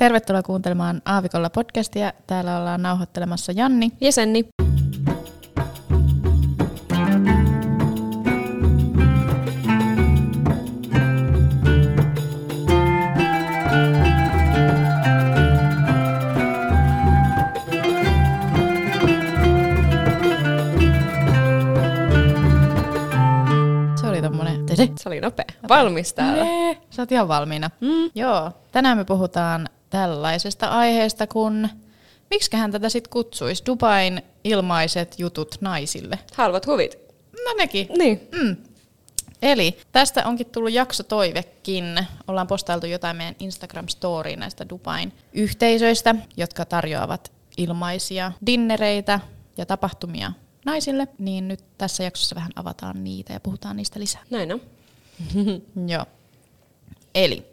Tervetuloa kuuntelemaan Aavikolla podcastia. Täällä ollaan nauhoittelemassa Janni. Ja Senni. Se oli nopea. Valmis täällä. Nee, sä oot ihan valmiina. Mm. Joo, tänään me puhutaan tällaisesta aiheesta kuin... Miksiköhän tätä sit kutsuisi? Dubain ilmaiset jutut naisille. Halvat huvit. No nekin. Niin. Mm. Eli tästä onkin tullut jaksotoivekin. Ollaan postailtu jotain meidän Instagram-storyin näistä Dubain yhteisöistä, jotka tarjoavat ilmaisia dinnereitä ja tapahtumia naisille. Niin nyt tässä jaksossa vähän avataan niitä ja puhutaan niistä lisää. Näin on. Joo. Eli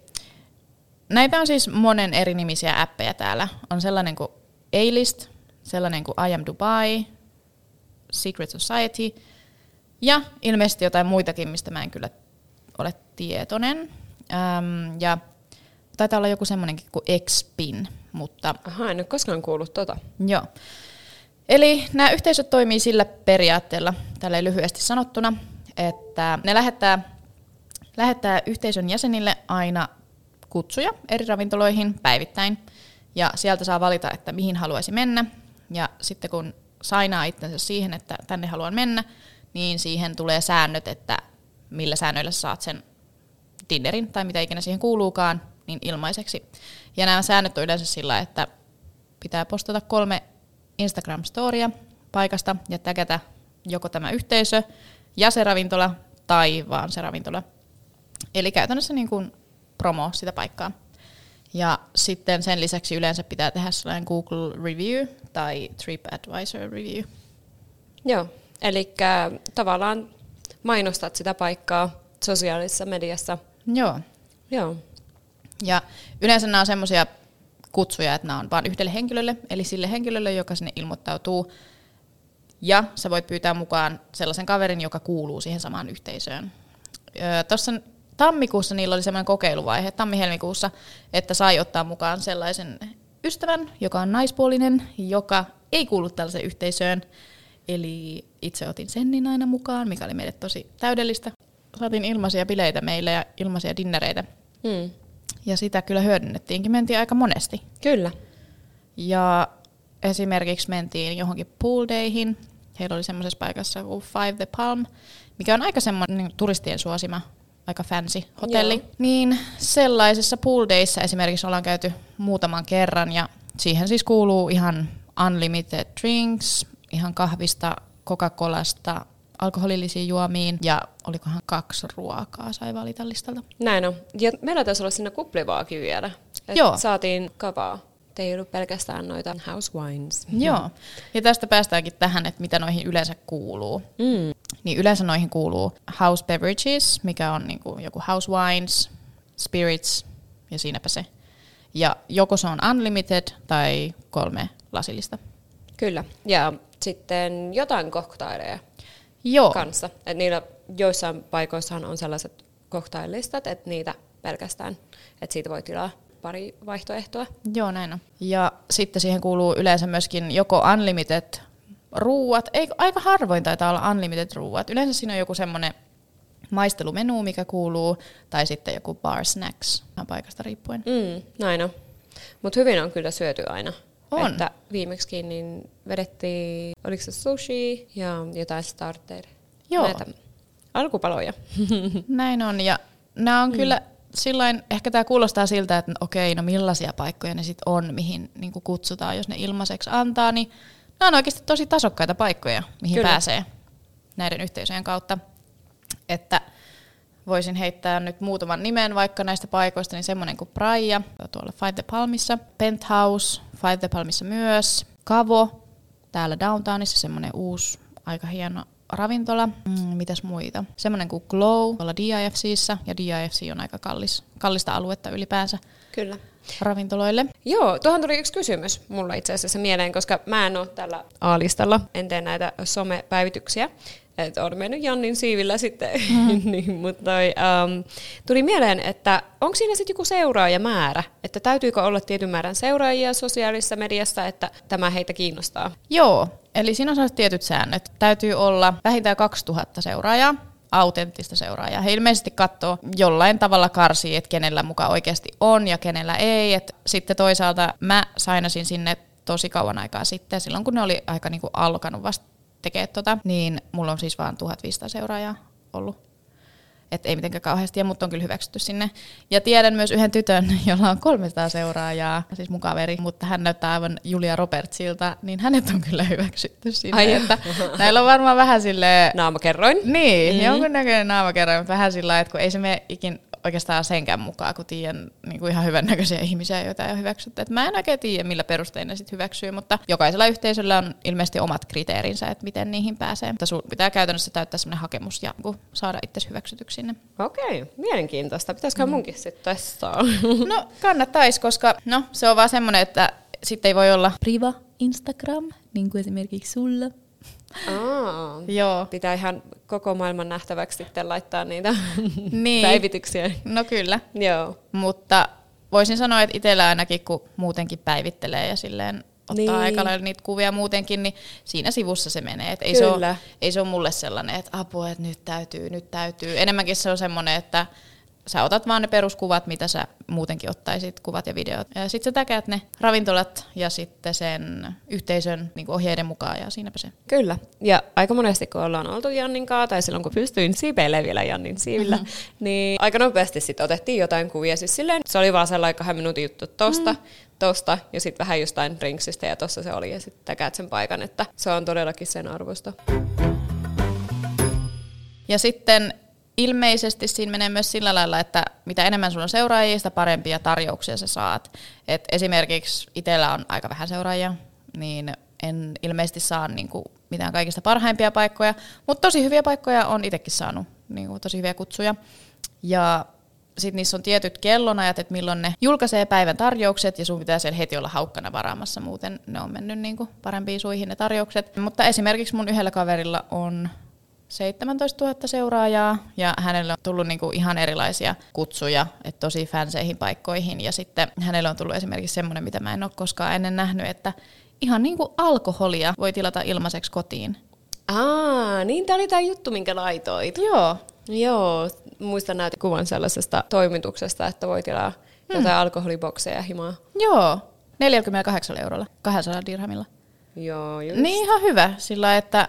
näitä on siis monen eri nimisiä appeja täällä. On sellainen kuin A-List, sellainen kuin I Am Dubai, Secret Society ja ilmeisesti jotain muitakin, mistä mä en kyllä ole tietoinen. Öm, ja taitaa olla joku semmoinenkin kuin Xpin, mutta Aha, en ole koskaan kuullut tota. Joo. Eli nämä yhteisöt toimii sillä periaatteella, tällä lyhyesti sanottuna, että ne lähettää, lähettää yhteisön jäsenille aina kutsuja eri ravintoloihin päivittäin. Ja sieltä saa valita, että mihin haluaisi mennä. Ja sitten kun sainaa itsensä siihen, että tänne haluan mennä, niin siihen tulee säännöt, että millä säännöillä sä saat sen dinnerin tai mitä ikinä siihen kuuluukaan, niin ilmaiseksi. Ja nämä säännöt on yleensä sillä, että pitää postata kolme Instagram-storia paikasta ja tägätä joko tämä yhteisö ja se ravintola tai vaan se ravintola. Eli käytännössä niin kuin promo sitä paikkaa. Ja sitten sen lisäksi yleensä pitää tehdä sellainen Google review tai TripAdvisor review. Joo. Eli tavallaan mainostat sitä paikkaa sosiaalisessa mediassa. Joo. Joo. Ja yleensä nämä on semmoisia kutsuja, että nämä on vain yhdelle henkilölle, eli sille henkilölle, joka sinne ilmoittautuu. Ja sä voit pyytää mukaan sellaisen kaverin, joka kuuluu siihen samaan yhteisöön. Tuossa tammikuussa niillä oli semmoinen kokeiluvaihe, tammi-helmikuussa, että sai ottaa mukaan sellaisen ystävän, joka on naispuolinen, joka ei kuulu tällaiseen yhteisöön. Eli itse otin Sennin aina mukaan, mikä oli meille tosi täydellistä. Saatiin ilmaisia bileitä meille ja ilmaisia dinnereitä. Mm. Ja sitä kyllä hyödynnettiinkin, mentiin aika monesti. Kyllä. Ja esimerkiksi mentiin johonkin pool dayhin. Heillä oli semmoisessa paikassa kuin Five the Palm, mikä on aika semmoinen niin turistien suosima, aika fancy hotelli. Joo. Niin sellaisessa pool dayssa esimerkiksi ollaan käyty muutaman kerran ja siihen siis kuuluu ihan unlimited drinks, ihan kahvista, Coca-Colasta, alkoholillisiin juomiin ja olikohan kaksi ruokaa sai valita listalta. Näin on. Ja meillä taisi olla siinä kuplivaakin vielä. Et Joo. Saatiin kavaa. Et ei ollut pelkästään noita house wines. Joo. Ja tästä päästäänkin tähän, että mitä noihin yleensä kuuluu. Mm. Niin yleensä noihin kuuluu house beverages, mikä on niinku joku house wines, spirits ja siinäpä se. Ja joko se on unlimited tai kolme lasillista. Kyllä. Ja sitten jotain koktaileja Joo, kanssa. Et niillä joissain paikoissahan on sellaiset koktailistat, että niitä pelkästään, että siitä voi tilaa pari vaihtoehtoa. joo näin on. Ja sitten siihen kuuluu yleensä myöskin joko unlimited ruuat, ei, aika harvoin taitaa olla unlimited ruuat. Yleensä siinä on joku semmoinen maistelumenu, mikä kuuluu, tai sitten joku bar snacks, paikasta riippuen. Mm, näin on. Mutta hyvin on kyllä syöty aina. On. Että viimeksi niin vedettiin, oliko se sushi ja jotain starter. Joo. Näitä alkupaloja. Näin on, ja nämä on mm. kyllä sillain, ehkä tämä kuulostaa siltä, että okei, no millaisia paikkoja ne sitten on, mihin niin kutsutaan, jos ne ilmaiseksi antaa, niin nämä on oikeasti tosi tasokkaita paikkoja, mihin Kyllä. pääsee näiden yhteisöjen kautta. Että voisin heittää nyt muutaman nimen vaikka näistä paikoista, niin semmoinen kuin Praia, tuolla Five the Palmissa, Penthouse, Five the Palmissa myös, Kavo, täällä downtownissa semmoinen uusi, aika hieno ravintola. Mm, mitäs muita? Semmoinen kuin Glow tuolla DIFCissä, ja DIFC on aika kallis, kallista aluetta ylipäänsä. Kyllä. Ravintoloille. Joo, tuohon tuli yksi kysymys mulla itse asiassa mieleen, koska mä en ole tällä A-listalla, en tee näitä somepäivityksiä. Että on mennyt Jannin siivillä sitten, mm. niin, mutta toi, um, tuli mieleen, että onko siinä sitten joku seuraajamäärä, että täytyykö olla tietyn määrän seuraajia sosiaalisessa mediassa, että tämä heitä kiinnostaa? Joo, eli siinä on tietyt säännöt. Täytyy olla vähintään 2000 seuraajaa, autenttista seuraajaa. He ilmeisesti katsoo jollain tavalla karsii, että kenellä mukaan oikeasti on ja kenellä ei. Et sitten toisaalta mä sainasin sinne tosi kauan aikaa sitten, silloin kun ne oli aika niinku alkanut vasta tekemään tota, niin mulla on siis vaan 1500 seuraajaa ollut. Et ei mitenkään kauheasti, ja mut on kyllä hyväksytty sinne. Ja tiedän myös yhden tytön, jolla on 300 seuraajaa, siis mun kaveri, mutta hän näyttää aivan Julia Robertsilta, niin hänet on kyllä hyväksytty sinne. Ai että näillä on varmaan vähän sille Naamakerroin. Niin, mm-hmm. jonkunnäköinen naamakerroin, mutta vähän sillä että kun ei se mene ikin oikeastaan senkään mukaan, kun tiedän niin kuin ihan hyvännäköisiä ihmisiä, joita ei ole hyväksytty. Et mä en oikein tiedä, millä perustein ne sitten hyväksyy, mutta jokaisella yhteisöllä on ilmeisesti omat kriteerinsä, että miten niihin pääsee. Mutta sun pitää käytännössä täyttää sellainen hakemus ja saada itse hyväksytyksi sinne. Okei, mielenkiintoista. Pitäisikö mm. munkin sitten testaa? No kannattaisi, koska no, se on vaan semmoinen, että sitten ei voi olla priva Instagram, niin kuin esimerkiksi sulla. Aa, Joo. Pitää ihan koko maailman nähtäväksi sitten laittaa niitä niin. päivityksiä. No kyllä. Joo. Mutta voisin sanoa, että itsellä ainakin kun muutenkin päivittelee ja silleen ottaa niin. aika lailla niitä kuvia muutenkin, niin siinä sivussa se menee. Et ei, se ole, ei se ole mulle sellainen, että apua, että nyt täytyy, nyt täytyy. Enemmänkin se on semmoinen, että sä otat vaan ne peruskuvat, mitä sä muutenkin ottaisit, kuvat ja videot. Ja sitten sä täkäät ne ravintolat ja sitten sen yhteisön niin ohjeiden mukaan ja siinäpä se. Kyllä. Ja aika monesti kun ollaan oltu Jannin kanssa, tai silloin kun pystyin siipeilemään vielä Jannin siivillä, mm-hmm. niin aika nopeasti sitten otettiin jotain kuvia. Siis silleen, se oli vaan sellainen kahden minuutin juttu tosta, mm. tosta ja sitten vähän jostain drinksistä ja tossa se oli ja sitten täkäät sen paikan, että se on todellakin sen arvosta. Ja sitten ilmeisesti siinä menee myös sillä lailla, että mitä enemmän sulla on seuraajia, sitä parempia tarjouksia sä saat. Et esimerkiksi itsellä on aika vähän seuraajia, niin en ilmeisesti saa niinku mitään kaikista parhaimpia paikkoja, mutta tosi hyviä paikkoja on itsekin saanut, niinku tosi hyviä kutsuja. Ja sitten niissä on tietyt kellonajat, että milloin ne julkaisee päivän tarjoukset, ja sun pitää siellä heti olla haukkana varaamassa, muuten ne on mennyt niinku parempiin suihin ne tarjoukset. Mutta esimerkiksi mun yhdellä kaverilla on 17 000 seuraajaa ja hänelle on tullut niinku ihan erilaisia kutsuja, että tosi fanseihin paikkoihin ja sitten hänelle on tullut esimerkiksi semmoinen, mitä mä en ole koskaan ennen nähnyt, että ihan niinku alkoholia voi tilata ilmaiseksi kotiin. Aa, niin tämä oli tämä juttu, minkä laitoit. Joo. Joo, muistan näitä kuvan sellaisesta toimituksesta, että voi tilaa hmm. jotain alkoholibokseja himaa. Joo, 48 eurolla, 200 dirhamilla. Joo, just. Niin ihan hyvä, sillä että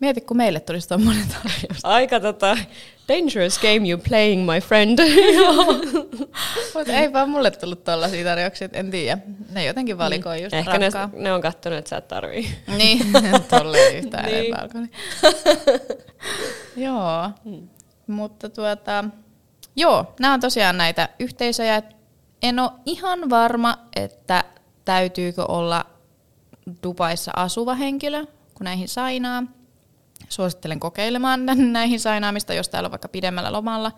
Mieti, kun meille tulisi tuommoinen tarjous. Aika tota, dangerous game you playing, my friend. Mutta ei vaan mulle tullut tuollaisia tarjouksia, en tiedä. Ne jotenkin valikoi just Ehkä ne, ne, on kattonut, että sä et tarvii. niin, tolle yhtään niin. enempää Joo, hmm. mutta tuota, joo, nämä on tosiaan näitä yhteisöjä. En ole ihan varma, että täytyykö olla Dubaissa asuva henkilö, kun näihin sainaa suosittelen kokeilemaan näihin sainaamista, jos täällä on vaikka pidemmällä lomalla,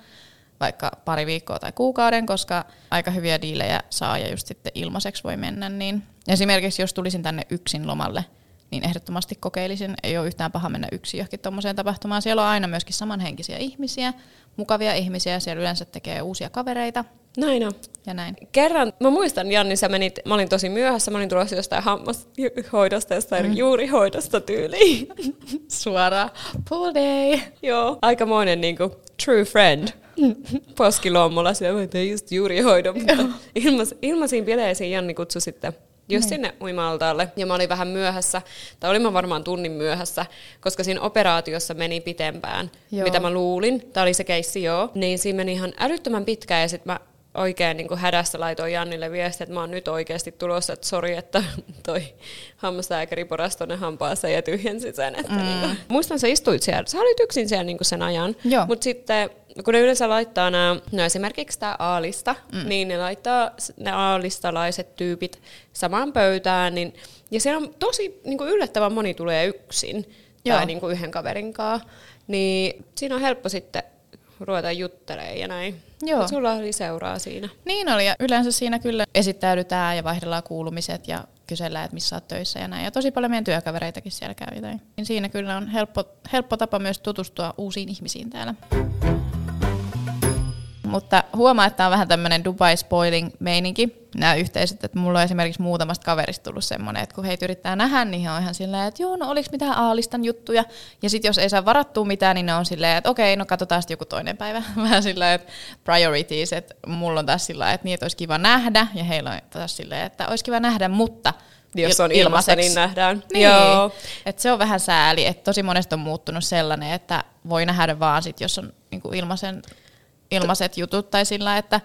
vaikka pari viikkoa tai kuukauden, koska aika hyviä diilejä saa ja just sitten ilmaiseksi voi mennä. Niin esimerkiksi jos tulisin tänne yksin lomalle, niin ehdottomasti kokeilisin. Ei ole yhtään paha mennä yksin johonkin tuommoiseen tapahtumaan. Siellä on aina myöskin samanhenkisiä ihmisiä, mukavia ihmisiä. Siellä yleensä tekee uusia kavereita. Näin on. Ja näin. Kerran, mä muistan Janni, sä menit, mä olin tosi myöhässä, mä olin tulossa jostain hammashoidosta, jostain mm. juurihoidosta tyyliin. Suoraan, pull day. Joo, aikamoinen niinku true friend. Poskilommulla siellä, mä just juurihoidon, mutta ilmas, ilmaisiin bileisiin Janni kutsui sitten just niin. sinne uima-altaalle. Ja mä olin vähän myöhässä, tai olin mä varmaan tunnin myöhässä, koska siinä operaatiossa meni pitempään, joo. mitä mä luulin. Tämä oli se keissi, joo. Niin siinä meni ihan älyttömän pitkään, ja sitten mä oikein niin kuin hädässä laitoin Jannille viestiä, että mä oon nyt oikeasti tulossa, että sori, että toi hammaslääkäri porasi tuonne hampaaseen ja tyhjensi sen. Että mm. niin kuin, muistan, sä istuit siellä, sä olit yksin siellä niin kuin sen ajan, mutta sitten kun ne yleensä laittaa nämä, no esimerkiksi tämä A-lista, mm. niin ne laittaa ne A-listalaiset tyypit samaan pöytään, niin, ja siellä on tosi niin kuin yllättävän moni tulee yksin Joo. tai niin kuin yhden kaverin kanssa, niin siinä on helppo sitten ruveta juttelemaan ja näin. Joo. Sulla oli seuraa siinä. Niin oli, ja yleensä siinä kyllä esittäydytään ja vaihdellaan kuulumiset ja kysellään, että missä olet töissä ja näin. Ja tosi paljon meidän työkavereitakin siellä käy. Niin siinä kyllä on helppo, helppo tapa myös tutustua uusiin ihmisiin täällä. Mutta huomaa, että tämä on vähän tämmöinen Dubai spoiling meininki, nämä yhteisöt, että mulla on esimerkiksi muutamasta kaverista tullut semmoinen, että kun heitä yrittää nähdä, niin he on ihan silleen, että joo, no oliks mitään A-listan juttuja, ja sitten jos ei saa varattua mitään, niin ne on silleen, että okei, no katsotaan sitten joku toinen päivä, vähän silleen, että priorities, että mulla on taas sillä että niitä olisi kiva nähdä, ja heillä on taas silleen, että olisi kiva nähdä, mutta jos on ilmassa, niin nähdään. Niin. Joo. Et se on vähän sääli, että tosi monesti on muuttunut sellainen, että voi nähdä vaan sit, jos on niinku ilmaisen ilmaiset jutut tai sillä, että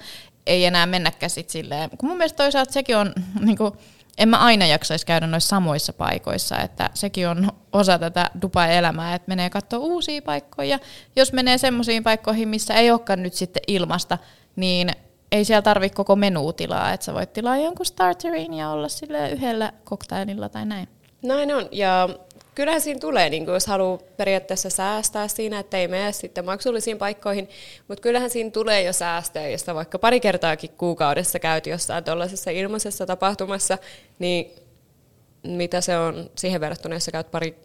ei enää mennäkään sit silleen. Kun mun mielestä toisaalta sekin on, niin kuin, en mä aina jaksaisi käydä noissa samoissa paikoissa, että sekin on osa tätä Dubai-elämää, että menee katsoa uusia paikkoja. Jos menee semmoisiin paikkoihin, missä ei olekaan nyt sitten ilmasta, niin ei siellä tarvi koko menuutilaa, että sä voit tilaa jonkun starterin ja olla sille yhdellä koktaililla tai näin. Näin on, ja kyllähän siinä tulee, niin jos haluaa periaatteessa säästää siinä, että ei mene sitten maksullisiin paikkoihin, mutta kyllähän siinä tulee jo säästöä, josta vaikka pari kertaakin kuukaudessa käyt jossain tuollaisessa ilmaisessa tapahtumassa, niin mitä se on siihen verrattuna, jos sä käyt pari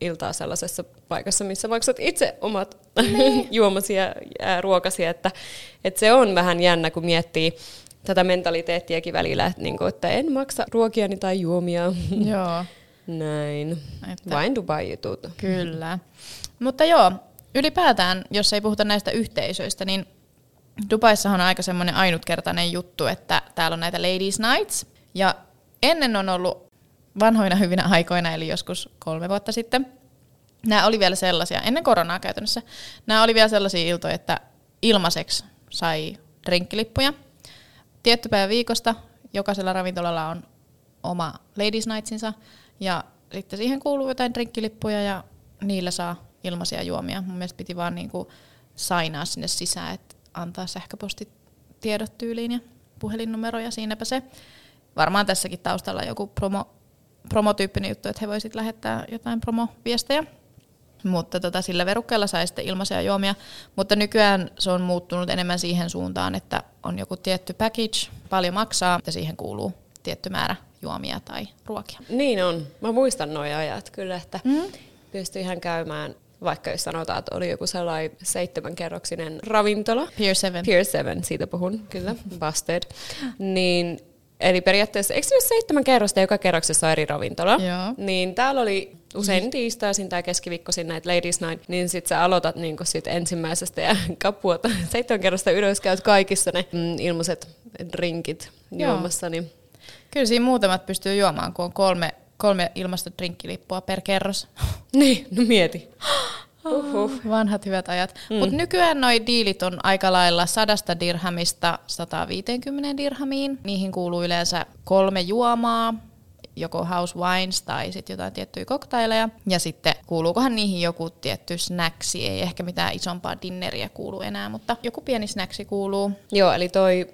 iltaa sellaisessa paikassa, missä maksat itse omat niin. juomasi ja ruokasi, että, että se on vähän jännä, kun miettii tätä mentaliteettiakin välillä, että, niin kuin, että en maksa ruokiani tai juomia. Joo. Näin. Että, Vain Dubai-jutut. Kyllä. Mutta joo, ylipäätään, jos ei puhuta näistä yhteisöistä, niin Dubaissahan on aika semmoinen ainutkertainen juttu, että täällä on näitä Ladies Nights. Ja ennen on ollut vanhoina hyvinä aikoina, eli joskus kolme vuotta sitten, nämä oli vielä sellaisia, ennen koronaa käytännössä, nämä oli vielä sellaisia iltoja, että ilmaiseksi sai drinkkilippuja. Tietty päivä viikosta jokaisella ravintolalla on oma Ladies Nightsinsa, ja sitten siihen kuuluu jotain drinkkilippuja ja niillä saa ilmaisia juomia. Mun mielestä piti vaan niinku sainaa sinne sisään, että antaa sähköpostitiedot tyyliin ja puhelinnumero ja siinäpä se. Varmaan tässäkin taustalla joku promo, promotyyppinen juttu, että he voisivat lähettää jotain promoviestejä. Mutta tota, sillä verukkeella sai sitten ilmaisia juomia. Mutta nykyään se on muuttunut enemmän siihen suuntaan, että on joku tietty package, paljon maksaa ja siihen kuuluu tietty määrä juomia tai ruokia. Niin on. Mä muistan nuo ajat kyllä, että mm. pystyi ihan käymään vaikka jos sanotaan, että oli joku sellainen seitsemänkerroksinen ravintola. Pier 7. Pier 7, siitä puhun, kyllä, busted. Niin, eli periaatteessa, eikö se seitsemän kerrosta joka kerroksessa on eri ravintola? Joo. Niin täällä oli usein tiistaisin tai keskiviikkoisin näitä Ladies Night, niin sit sä aloitat niin sit ensimmäisestä ja kapuota seitsemän kerrosta ylös, käyt kaikissa ne mm, ilmaiset drinkit juomassa, niin Kyllä siinä muutamat pystyy juomaan, kun on kolme, kolme ilmasta drinkkilippua per kerros. niin, no mieti. Uhuh. Vanhat hyvät ajat. Mm. Mutta nykyään noi diilit on aika lailla sadasta dirhamista 150 dirhamiin. Niihin kuuluu yleensä kolme juomaa, joko house wines tai sitten jotain tiettyjä koktaileja. Ja sitten kuuluukohan niihin joku tietty snacksi, ei ehkä mitään isompaa dinneriä kuulu enää, mutta joku pieni snacksi kuuluu. Joo, eli toi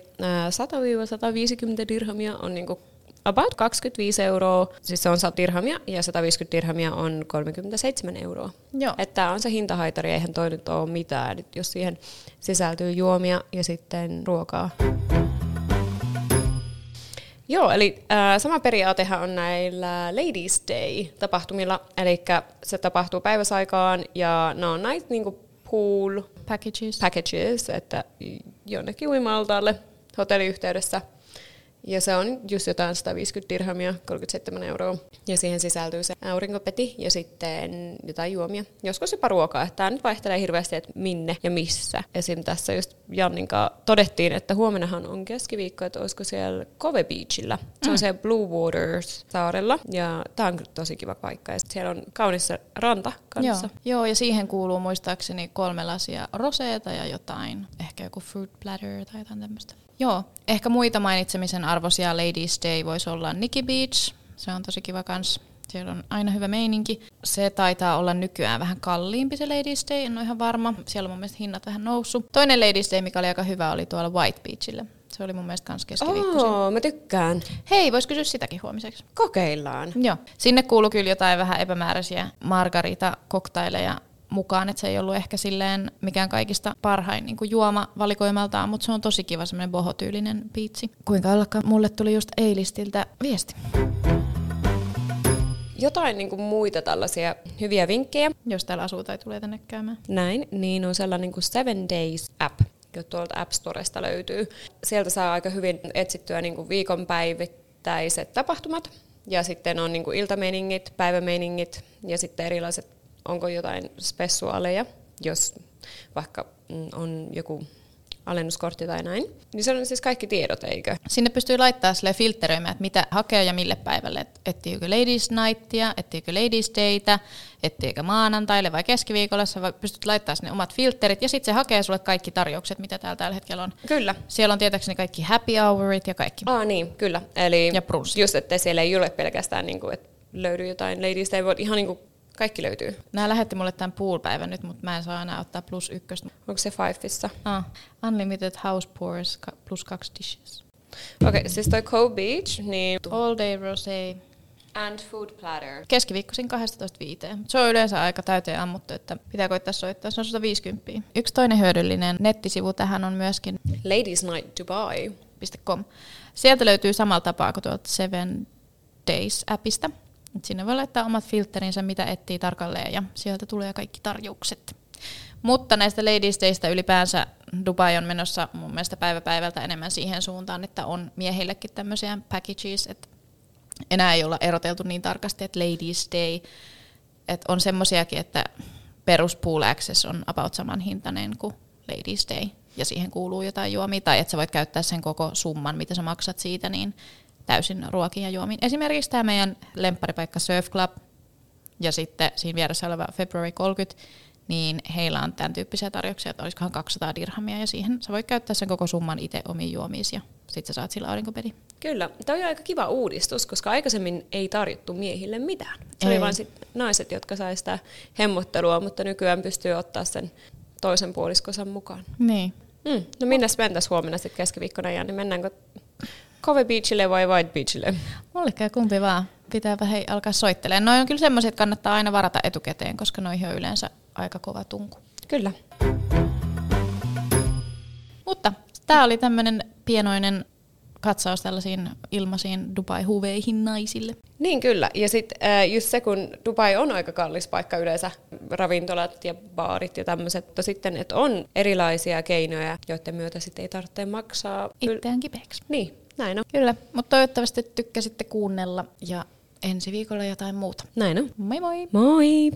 100-150 dirhamia on niinku about 25 euroa, siis se on 100 dirhamia ja 150 dirhamia on 37 euroa. Joo. Että on se hintahaitari, eihän toi nyt ole mitään, jos siihen sisältyy juomia ja sitten ruokaa. Joo, eli äh, sama periaatehan on näillä Ladies Day-tapahtumilla, eli se tapahtuu päiväsaikaan ja ne on näitä niinku pool packages. packages, että jonnekin uimaltaalle hotelliyhteydessä – ja se on just jotain 150 dirhamia, 37 euroa. Ja siihen sisältyy se aurinkopeti ja sitten jotain juomia. Joskus jopa ruokaa. Tämä nyt vaihtelee hirveästi, että minne ja missä. Esim. tässä just Jannin todettiin, että huomennahan on keskiviikko, että olisiko siellä Cove Beachillä. Se on mm. se Blue Waters saarella. Ja tämä on tosi kiva paikka. Ja siellä on kaunissa ranta kanssa. Joo. Joo, ja siihen kuuluu muistaakseni kolme lasia roseeta ja jotain. Ehkä joku fruit platter tai jotain tämmöistä. Joo, ehkä muita mainitsemisen arvoisia Ladies Day voisi olla Nikki Beach. Se on tosi kiva kans. Siellä on aina hyvä meininki. Se taitaa olla nykyään vähän kalliimpi se Ladies Day, en ole ihan varma. Siellä on mun mielestä hinnat vähän noussut. Toinen Ladies Day, mikä oli aika hyvä, oli tuolla White Beachillä. Se oli mun mielestä kans keskiviikkoisin. Oo, mä tykkään. Hei, vois kysyä sitäkin huomiseksi. Kokeillaan. Joo. Sinne kuuluu kyllä jotain vähän epämääräisiä margarita-koktaileja mukaan, että se ei ollut ehkä silleen mikään kaikista parhain niin kuin juoma valikoimaltaan, mutta se on tosi kiva semmoinen bohotyylinen piitsi. Kuinka ollakaan, mulle tuli just eilistiltä viesti. Jotain niin kuin muita tällaisia hyviä vinkkejä. Jos täällä asuu tai tulee tänne käymään. Näin, niin on sellainen niin kuin Seven Days app, joka tuolta App Storesta löytyy. Sieltä saa aika hyvin etsittyä niin kuin viikonpäivittäiset tapahtumat. Ja sitten on niin kuin iltameiningit, päivämeiningit ja sitten erilaiset, onko jotain spessuaaleja, jos vaikka mm, on joku alennuskortti tai näin. Niin se on siis kaikki tiedot, eikö? Sinne pystyy laittaa sille filtteröimään, että mitä hakee ja mille päivälle. Et etsiikö Ladies Nightia, etsiikö Ladies Dayta, etsiikö maanantaille vai keskiviikolla. Sä pystyt laittaa sinne omat filterit ja sitten se hakee sulle kaikki tarjoukset, mitä täällä tällä hetkellä on. Kyllä. Siellä on tietääkseni kaikki happy hourit ja kaikki. Aa niin, kyllä. Eli Ja brunssi. just, että siellä ei ole pelkästään, niin kuin, että löydy jotain Ladies Day, vaan ihan niin kuin kaikki löytyy. Nämä lähetti mulle tämän pool-päivän nyt, mutta mä en saa enää ottaa plus ykköstä. Onko se Fivessa? Ah, unlimited house pours plus kaksi dishes. Okei, okay, siis toi Cove Beach, niin... All day rosé. And food platter. Keskiviikkoisin 12.5. Se on yleensä aika täyteen ammuttu, että pitää koittaa soittaa. Se on 150. Yksi toinen hyödyllinen nettisivu tähän on myöskin Ladies Night Dubai. .com. Sieltä löytyy samalla tapaa kuin tuolta Seven Days-appista. Et sinne voi laittaa omat filterinsä, mitä etsii tarkalleen, ja sieltä tulee kaikki tarjoukset. Mutta näistä Ladies Daysta ylipäänsä Dubai on menossa mun mielestä päivä päivältä enemmän siihen suuntaan, että on miehillekin tämmöisiä packages, että enää ei olla eroteltu niin tarkasti, että Ladies Day, että on semmosiakin, että perus pool access on about saman hintainen kuin Ladies Day, ja siihen kuuluu jotain juomia, tai että sä voit käyttää sen koko summan, mitä sä maksat siitä, niin täysin ruokiin ja juomiin. Esimerkiksi tämä meidän lempparipaikka Surf Club, ja sitten siinä vieressä oleva February 30, niin heillä on tämän tyyppisiä tarjouksia, että olisikohan 200 dirhamia, ja siihen sä voit käyttää sen koko summan itse omiin juomiisi, ja sit sä saat sillä aurinkopeli. Kyllä. Tämä on aika kiva uudistus, koska aikaisemmin ei tarjottu miehille mitään. Se Ei. oli vain sit naiset, jotka sai sitä hemmottelua, mutta nykyään pystyy ottaa sen toisen puoliskosan mukaan. Niin. Mm. No minnes mentäs huomenna sitten keskiviikkona, Janni? Mennäänkö Cove Beachille vai White Beachille? Mulle käy kumpi vaan. Pitääpä hei alkaa soittelemaan. Noin on kyllä semmoisia, että kannattaa aina varata etukäteen, koska noihin on yleensä aika kova tunku. Kyllä. Mutta tämä oli tämmöinen pienoinen katsaus tällaisiin ilmaisiin Dubai-huveihin naisille. Niin kyllä. Ja sitten äh, just se, kun Dubai on aika kallis paikka yleensä, ravintolat ja baarit ja tämmöiset, mutta sitten, että on erilaisia keinoja, joiden myötä sitten ei tarvitse maksaa. Itseään kipeäksi. Niin, näin on. Kyllä, mutta toivottavasti tykkäsitte kuunnella ja ensi viikolla jotain muuta. Näin on. Moi moi! Moi!